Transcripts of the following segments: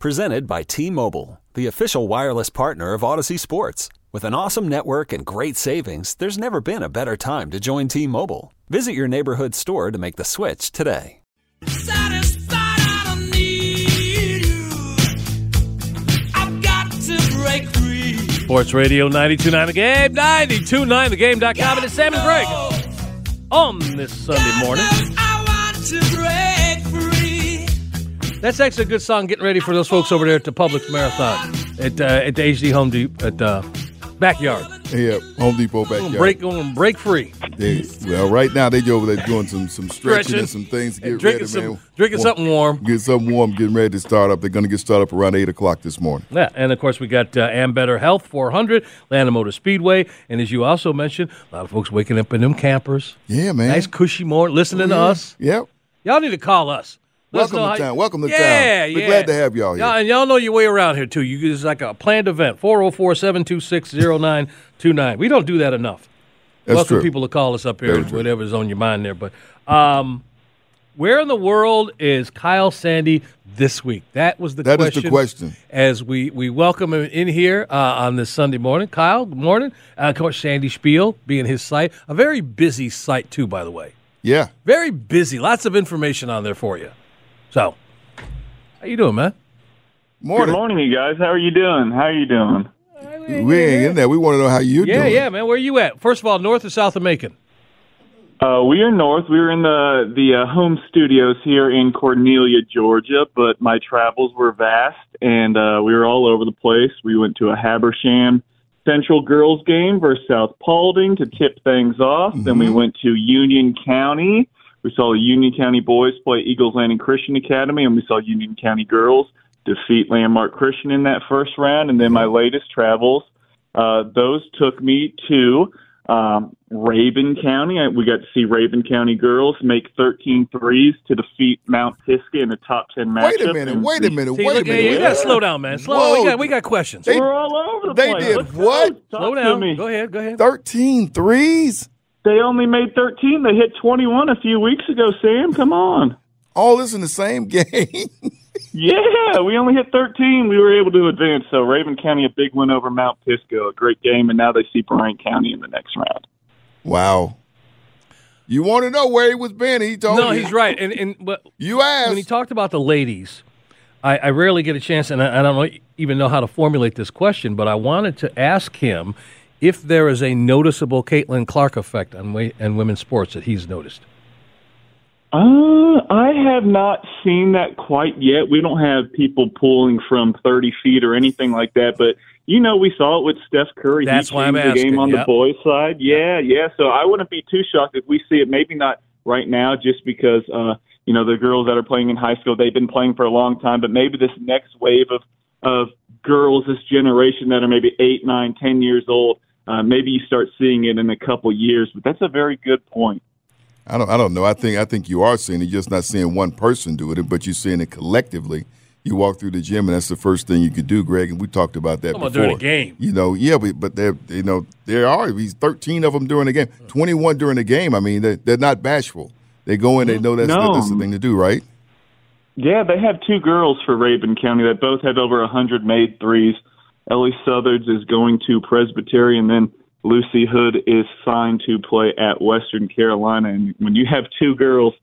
Presented by T Mobile, the official wireless partner of Audacy Sports. With an awesome network and great savings, there's never been a better time to join T Mobile. Visit your neighborhood store to make the switch today. Satisfied, I don't need you. I've got to break free. Sports Radio 92.9 The Game, 92.9thegame.com, and it's Sam and Greg on this Sunday morning. That's actually a good song getting ready for those folks over there at the Publix Marathon at, uh, at the HD Home Depot at uh, Backyard. Yeah, Home Depot backyard. Break, going break free. They- well, right now they over there doing some some stretching, Stretching. and some things to get drinking ready, some- man. drinking something warm. Get something warm, getting ready to start up. They're going to get started up around eight o'clock this morning. Yeah, and of course we got uh, Ambetter Health 400, Atlanta Motor Speedway, and as you also mentioned, a lot of folks waking up in them campers. Yeah, man. Nice cushy morning, listening to Yeah. us. Yep. Y'all need to call us. Welcome to town. Welcome to yeah, town. Yeah, We're glad to have y'all here. Y'all, and y'all know your way around here too. You it's like a planned event. 404-726-0929. We don't do that enough. That's Welcome true. people to call us up here, whatever's on your mind there. But um, where in the world is Kyle Sandy this week? That was the That is question. the question. As we, we welcome him in here uh, on this Sunday morning. Kyle, good morning. Uh, of course, Sandy Spiel being his site. A very busy site, too, by the way. Yeah. Very busy. Lots of information on there for you. So, how you doing, man? Morning. Good morning, you guys. How are you doing? How are you doing? We ain't in there. We want to know how you Yeah, doing. yeah, man. Where are you at? First of all, north or south of Macon? Uh, we are north. We were in the the uh, home studios here in Cornelia, Georgia, but my travels were vast, and uh, we were all over the place. We went to a Habersham Central girls game versus South Paulding to tip things off. Then we went to Union County. We saw the Union County boys play Eagles Landing Christian Academy, and we saw Union County girls defeat Landmark Christian in that first round. And then my latest travels, uh, those took me to um, Rabun County. I- We got to see Rabun County girls make 13 threes to defeat Mount Pisgah in the top 10 matchup. Wait a minute. Wait a minute. See, Wait a look, minute. you gotta slow down, man. Slow. Whoa. We got we got questions. They- We're all over the they place. did Let's what? Talk slow down. me. Go ahead. Go ahead. 13 threes? They only made 13. They hit 21 a few weeks ago, Sam. Come on. All this in the same game? Yeah, we only hit 13. We were able to advance. So Rabun County, a big win over Mount Pisgah, a great game, and now they see Bryan County in the next round. wow. You want to know where he was been? He told No, you. he's right. And and but You asked. when he talked about the ladies, I, I rarely get a chance, and I, I don't know, even know how to formulate this question, but I wanted to ask him if there is a noticeable Caitlin Clark effect on wa- and women's sports that he's noticed. Uh, I have not seen that quite yet. We don't have people pulling from 30 feet or anything like that, but you know, we saw it with Steph Curry. He That's why I'm the game on yep. the boys' side. Yeah, yeah. So I wouldn't be too shocked if we see it. Maybe not right now, just because uh, you know the girls that are playing in high school they've been playing for a long time. But maybe this next wave of of girls this generation that are maybe eight, nine, ten years old. Uh, maybe you start seeing it in a couple years. But that's a very good point. I don't. I don't know. I think. I think you are seeing it. You're just not seeing one person do it, but you're seeing it collectively. You walk through the gym, and that's the first thing you could do, Greg. And we talked about that Talking about before. during the game. You know, yeah, but but there, you know, there are these 13 of them during the game, 21 during the game. I mean, they, they're not bashful. They go in, they know that's, No. that's the thing to do, right? Yeah, they have two girls for Rabun County that both have over a 100 made threes. Ellie Southards is going to Presbyterian, and then Lucy Hood is signed to play at Western Carolina. And when you have two girls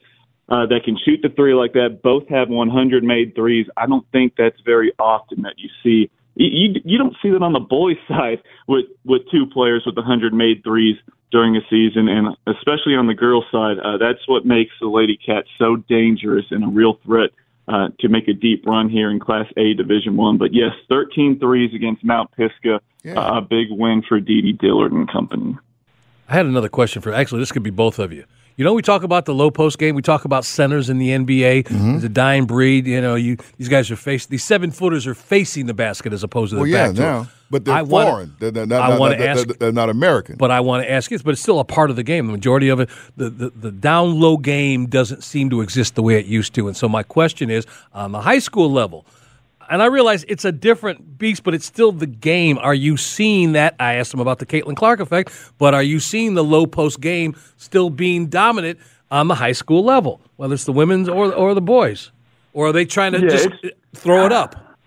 uh, that can shoot the three like that, both have 100 made threes, I don't think that's very often that you see. You, you, you don't see that on the boys' side with, with two players with 100 made threes during a season, and especially on the girls' side. Uh, that's what makes the Lady Cats so dangerous and a real threat uh, to make a deep run here in Class A Division One. But yes, 13 threes against Mount Pisgah, Yeah. uh, a big win for Dee Dee Dillard and company. I had another question for actually this could be both of you. You know, we talk about the low post game. We talk about centers in the NBA, Mm-hmm. the dying breed. You know, you these guys are facing these seven footers are facing the basket as opposed to the Well, yeah, back. to now, but they're I wanna- foreign. they're, they're not, I not- wanna ask- they're, not American. But I want to ask you this, but it's still a part of the game. The majority of it, the, the, the down low game doesn't seem to exist the way it used to. And so my question is on the high school level, and I realize it's a different beast, but it's still the game. Are you seeing that? I asked him about the Caitlin Clark effect, but are you seeing the low post game still being dominant on the high school level, whether it's the women's or, or the boys? Or are they trying to Yeah, just throw it up?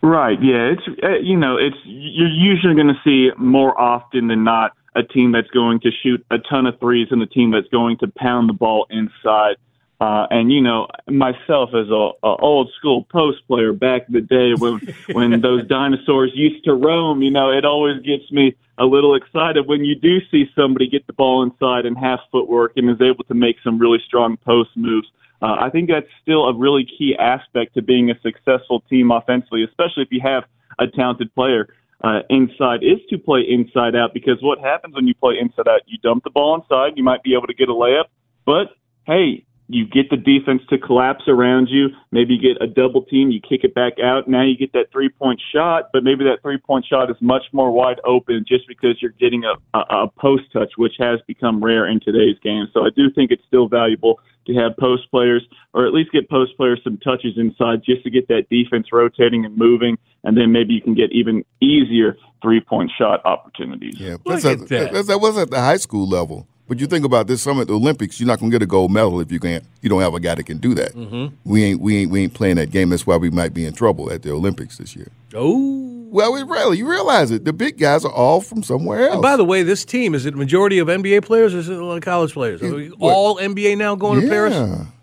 Right. Yeah. It's uh, you know it's you're usually going to see more often than not a team that's going to shoot a ton of threes and a team that's going to pound the ball inside. Uh, and you know myself as a, a old school post player back in the day when when those dinosaurs used to roam, you know it always gets me a little excited when you do see somebody get the ball inside and have footwork and is able to make some really strong post moves. Uh, I think that's still a really key aspect to being a successful team offensively, especially if you have a talented player uh, inside, is to play inside out because what happens when you play inside out? You dump the ball inside, you might be able to get a layup, but hey, you get the defense to collapse around you. Maybe you get a double team, you kick it back out. Now you get that three point shot, but maybe that three point shot is much more wide open just because you're getting a, a, a post touch, which has become rare in today's game. So I do think it's still valuable to have post players, or at least get post players some touches inside just to get that defense rotating and moving, and then maybe you can get even easier three point shot opportunities. Yeah, Look at at, that. that's- that was at the high school level. But you think about this summer at the Olympics, you're not going to get a gold medal if you can't. You don't have a guy that can do that. Mm-hmm. We ain't we ain't we ain't playing that game. That's why we might be in trouble at the Olympics this year. Oh. Well, we really you realize it. The big guys are all from somewhere else. And by the way, this team is it majority of NBA players or is it a lot of college players? Are we what? all NBA now going to Paris?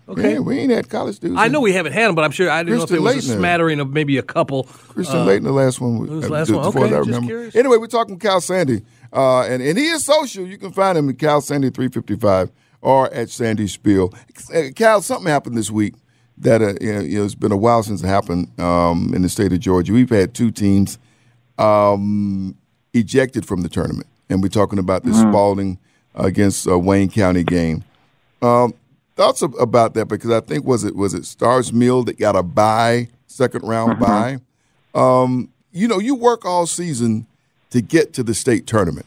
Yeah, Okay. Yeah, we ain't had college dudes. I know we haven't had them, but I'm sure I didn't know if it was a smattering of maybe a couple. Christian uh, Laettner, the last one. we- was the last as one. far as Okay, I just remember. curious. Anyway, we're talking Kyle Sandy, uh, and and he is social. You can find him at Kyle Sandy three fifty five or at Sandy Spiel. Uh, Kyle, something happened this week that uh, you know, you know, it's been a while since it happened um, in the state of Georgia. We've had two teams um, ejected from the tournament, and we're talking about the Spalding against uh, Wayne County game. Um, thoughts about that because I think was it was it Stars Mill that got a buy second round buy, Um, you know, you work all season to get to the state tournament.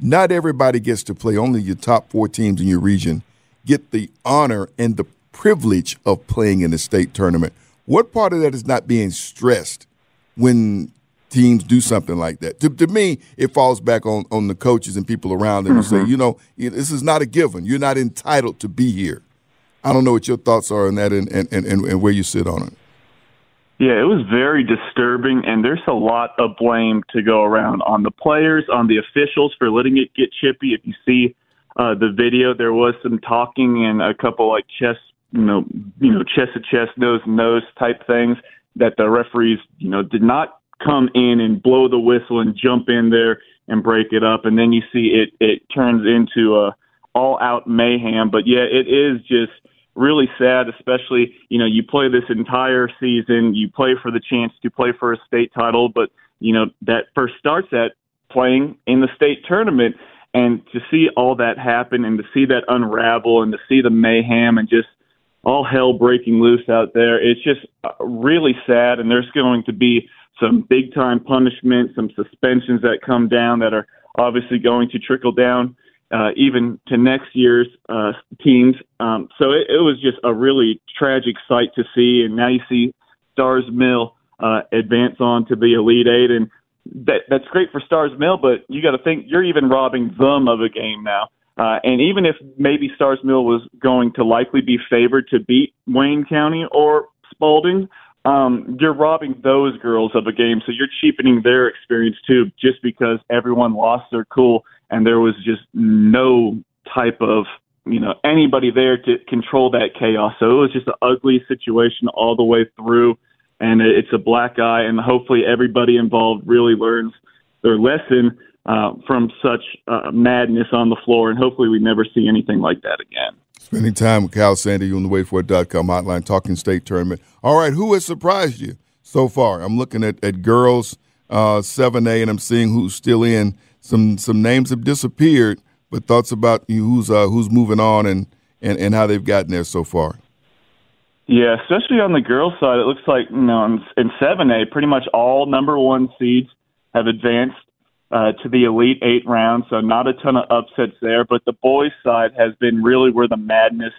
Not everybody gets to play. Only your top four teams in your region get the honor and the privilege of playing in the state tournament. What part of that is not being stressed when teams do something like that? To, to me, it falls back on, on the coaches and people around them who say, you know, this is not a given. You're not entitled to be here. I don't know what your thoughts are on that and, and, and, and where you sit on it. Yeah, it was very disturbing, and there's a lot of blame to go around on the players, on the officials for letting it get chippy. If you see uh, the video, there was some talking and a couple like chest, you know, you know, chest to chest, nose to nose type things that the referees, you know, did not come in and blow the whistle and jump in there and break it up, and then you see it it turns into a all out mayhem. But yeah, it is just really sad, especially, you know, you play this entire season, you play for the chance to play for a state title, but, you know, that first starts at playing in the state tournament. And to see all that happen and to see that unravel and to see the mayhem and just all hell breaking loose out there, it's just uh, really sad. And there's going to be some big time punishment, some suspensions that come down that are obviously going to trickle down uh, even to next year's uh, teams. Um, so it, it was just a really tragic sight to see. And now you see Stars Mill uh, advance on to the Elite Eight, and that that's great for Stars Mill. But you got to think you're even robbing them of a game now. Uh, and even if maybe Stars Mill was going to likely be favored to beat Wayne County or Spalding, um, you're robbing those girls of a game. So you're cheapening their experience too, just because everyone lost their cool and there was just no type of you know anybody there to control that chaos. So it was just an ugly situation all the way through, and it's a black eye. And hopefully everybody involved really learns their lesson uh, from such uh, madness on the floor, and hopefully we never see anything like that again. Spending time with Kyle Sandy, on the waitfor.com hotline, talking state tournament. All right, who has surprised you so far? I'm looking at, at girls uh, 7A, and I'm seeing who's still in. Some some names have disappeared, but thoughts about who's uh, who's moving on and, and and how they've gotten there so far. Yeah, especially on the girls' side, it looks like you know in, in 7A, pretty much all number one seeds have advanced uh, to the Elite Eight round, so not a ton of upsets there. But the boys' side has been really where the madness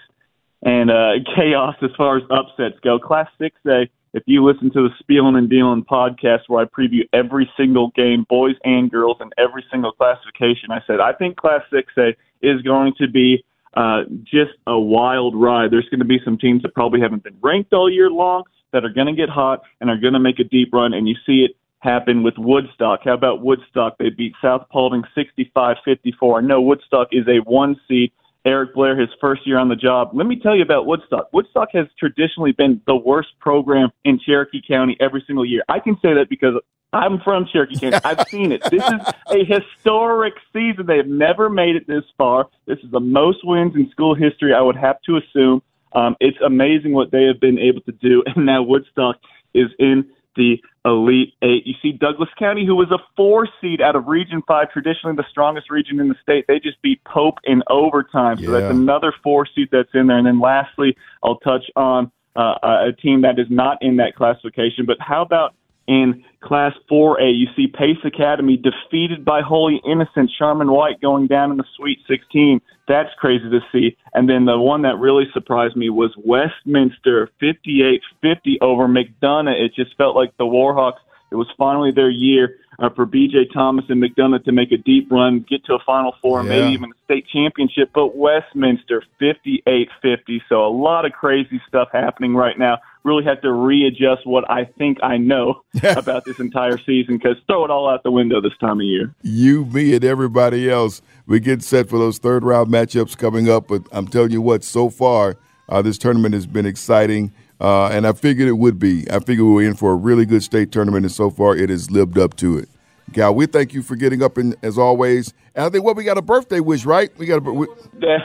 and uh, chaos as far as upsets go. Class 6A, if you listen to the Spielin and Dealing podcast where I preview every single game, boys and girls, in every single classification, I said I think Class 6A is going to be uh, just a wild ride. There's going to be some teams that probably haven't been ranked all year long that are going to get hot and are going to make a deep run, and you see it happen with Woodstock. How about Woodstock? They beat South Paulding 65-54. I know Woodstock is a one seed. Eric Blair, his first year on the job. Let me tell you about Woodstock. Woodstock has traditionally been the worst program in Cherokee County every single year. I can say that because I'm from Cherokee County. I've seen it. This is a historic season. They have never made it this far. This is the most wins in school history, I would have to assume. Um, it's amazing what they have been able to do, and now Woodstock is in the Elite Eight. You see Douglas County, who was a four seed out of Region Five, traditionally the strongest region in the state. They just beat Pope in overtime, so Yeah. that's another four seed that's in there. And then lastly, I'll touch on uh, a team that is not in that classification. But how about in Class 4A, you see Pace Academy defeated by Holy Innocent, Sharman White going down in the Sweet 16. That's crazy to see. And then the one that really surprised me was Westminster 58-50 over McDonough. It just felt like the Warhawks. It was finally their year uh, for B.J. Thomas and McDonough to make a deep run, get to a Final Four, Yeah. maybe even a state championship. But Westminster 58-50. So a lot of crazy stuff happening right now. Really have to readjust what I think I know about this entire season because throw it all out the window this time of year. You, me, and everybody else, we get set for those third round matchups coming up. But I'm telling you what, so far, uh, this tournament has been exciting. Uh, and I figured it would be. I figured we were in for a really good state tournament, and so far it has lived up to it. Gal, we thank you for getting up, and as always. And I think what we got a birthday wish, right? We got a we, That's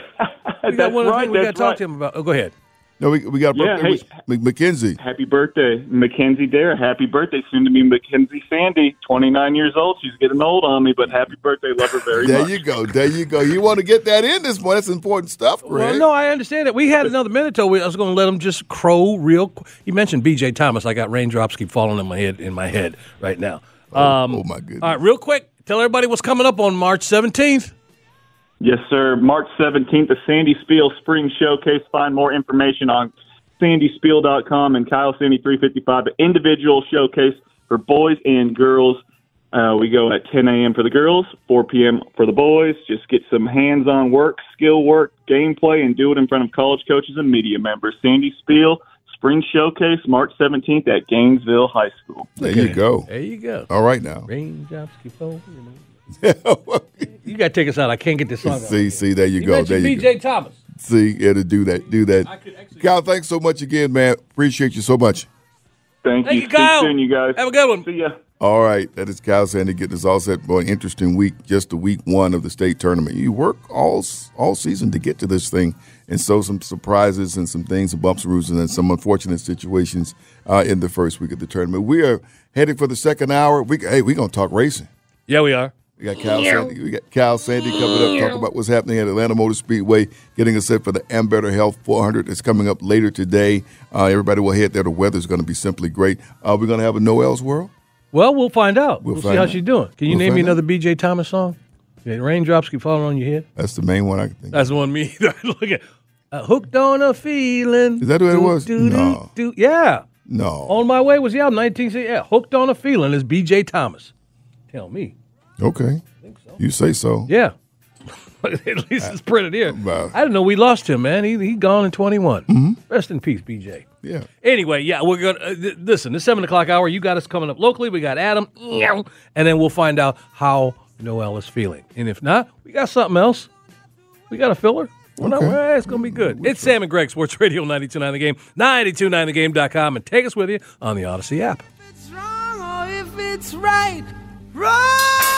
We got one other right. thing we got to that's talk to him about. Oh, go ahead. No, we, we got a Yeah, birthday hey. wish. Mc- Mackenzie. Happy birthday, Mackenzie Dare. Happy birthday, soon to be Mackenzie Sandy. 29 years old. She's getting old on me, but happy birthday. Love her very There much. There you go. There you go. You want to get that in this morning? That's important stuff, Greg. Well, no, I understand it. We had another minute though. I was going to let him just crow real. qu- You mentioned B.J. Thomas. I got raindrops keep falling in my head in my head right now. Um, oh, my goodness. All right, real quick, tell everybody what's coming up on March seventeenth. Yes, sir. March 17th, the Sandy Spiel Spring Showcase. Find more information on sandyspiel.com and Kyle Sandy 355, the individual showcase for boys and girls. Uh, we go at 10 a.m. for the girls, 4 p.m. for the boys. Just get some hands-on work, skill work, gameplay, and do it in front of college coaches and media members. Sandy Spiel Spring Showcase, March 17th at Gainesville High School. there you go. There you go. All right now. Raindrops keep falling. You, got to take us out. I can't get this song. out. see, see, there you, You go. There mentioned you B.J. go. Thomas. See, yeah, to do that, do that. Kyle, thanks so much again, man. Appreciate you so much. Thank, Thank you. you, Kyle. See you soon, you guys. Have a good one. See ya. All right, that is Kyle Sandy getting us all set for an interesting week, just the week one of the state tournament. You work all all season to get to this thing, and so some surprises and some things, some bumps and bruises, and some unfortunate situations uh, in the first week of the tournament. We are heading for the second hour. We hey, we're gonna talk racing. Yeah, we are. We got Cal Sandy. We got Cal Sandy coming up, talk about what's happening at Atlanta Motor Speedway, getting us set for the Ambetter Health 400 that's coming up later today. Uh, everybody will head there. The weather's going to be simply great. Uh, we're going to have a Noel's World. Well, we'll find out. We'll We'll, find see how out. she's doing. Can you We'll name me find out. another B.J. Thomas song? Yeah, raindrops keep falling on your head. That's the main one I can think. of. That's the one me. Look at uh, hooked on a feeling. Is that what it was? do, do, No. do. Yeah. No. On my way was the album 1960. Yeah, hooked on a feeling is B.J. Thomas. Tell me. Okay. So. You say so. Yeah. At least it's printed here. Wow. I don't know we lost him, man. He he gone in 21. Mm-hmm. Rest in peace, B.J. Yeah. Anyway, yeah, we're gonna uh, th- listen. The seven o'clock hour, you got us coming up locally. We got Adam, and then we'll find out how Noel is feeling. And if not, we got something else. We got a filler. We're not, Okay. well, it's gonna be good. It's Sam and Greg, Sports Radio 92.9 The Game, 92.9thegame.com, and take us with you on the Audacy app. it's wrong or if it's right. Roxanne.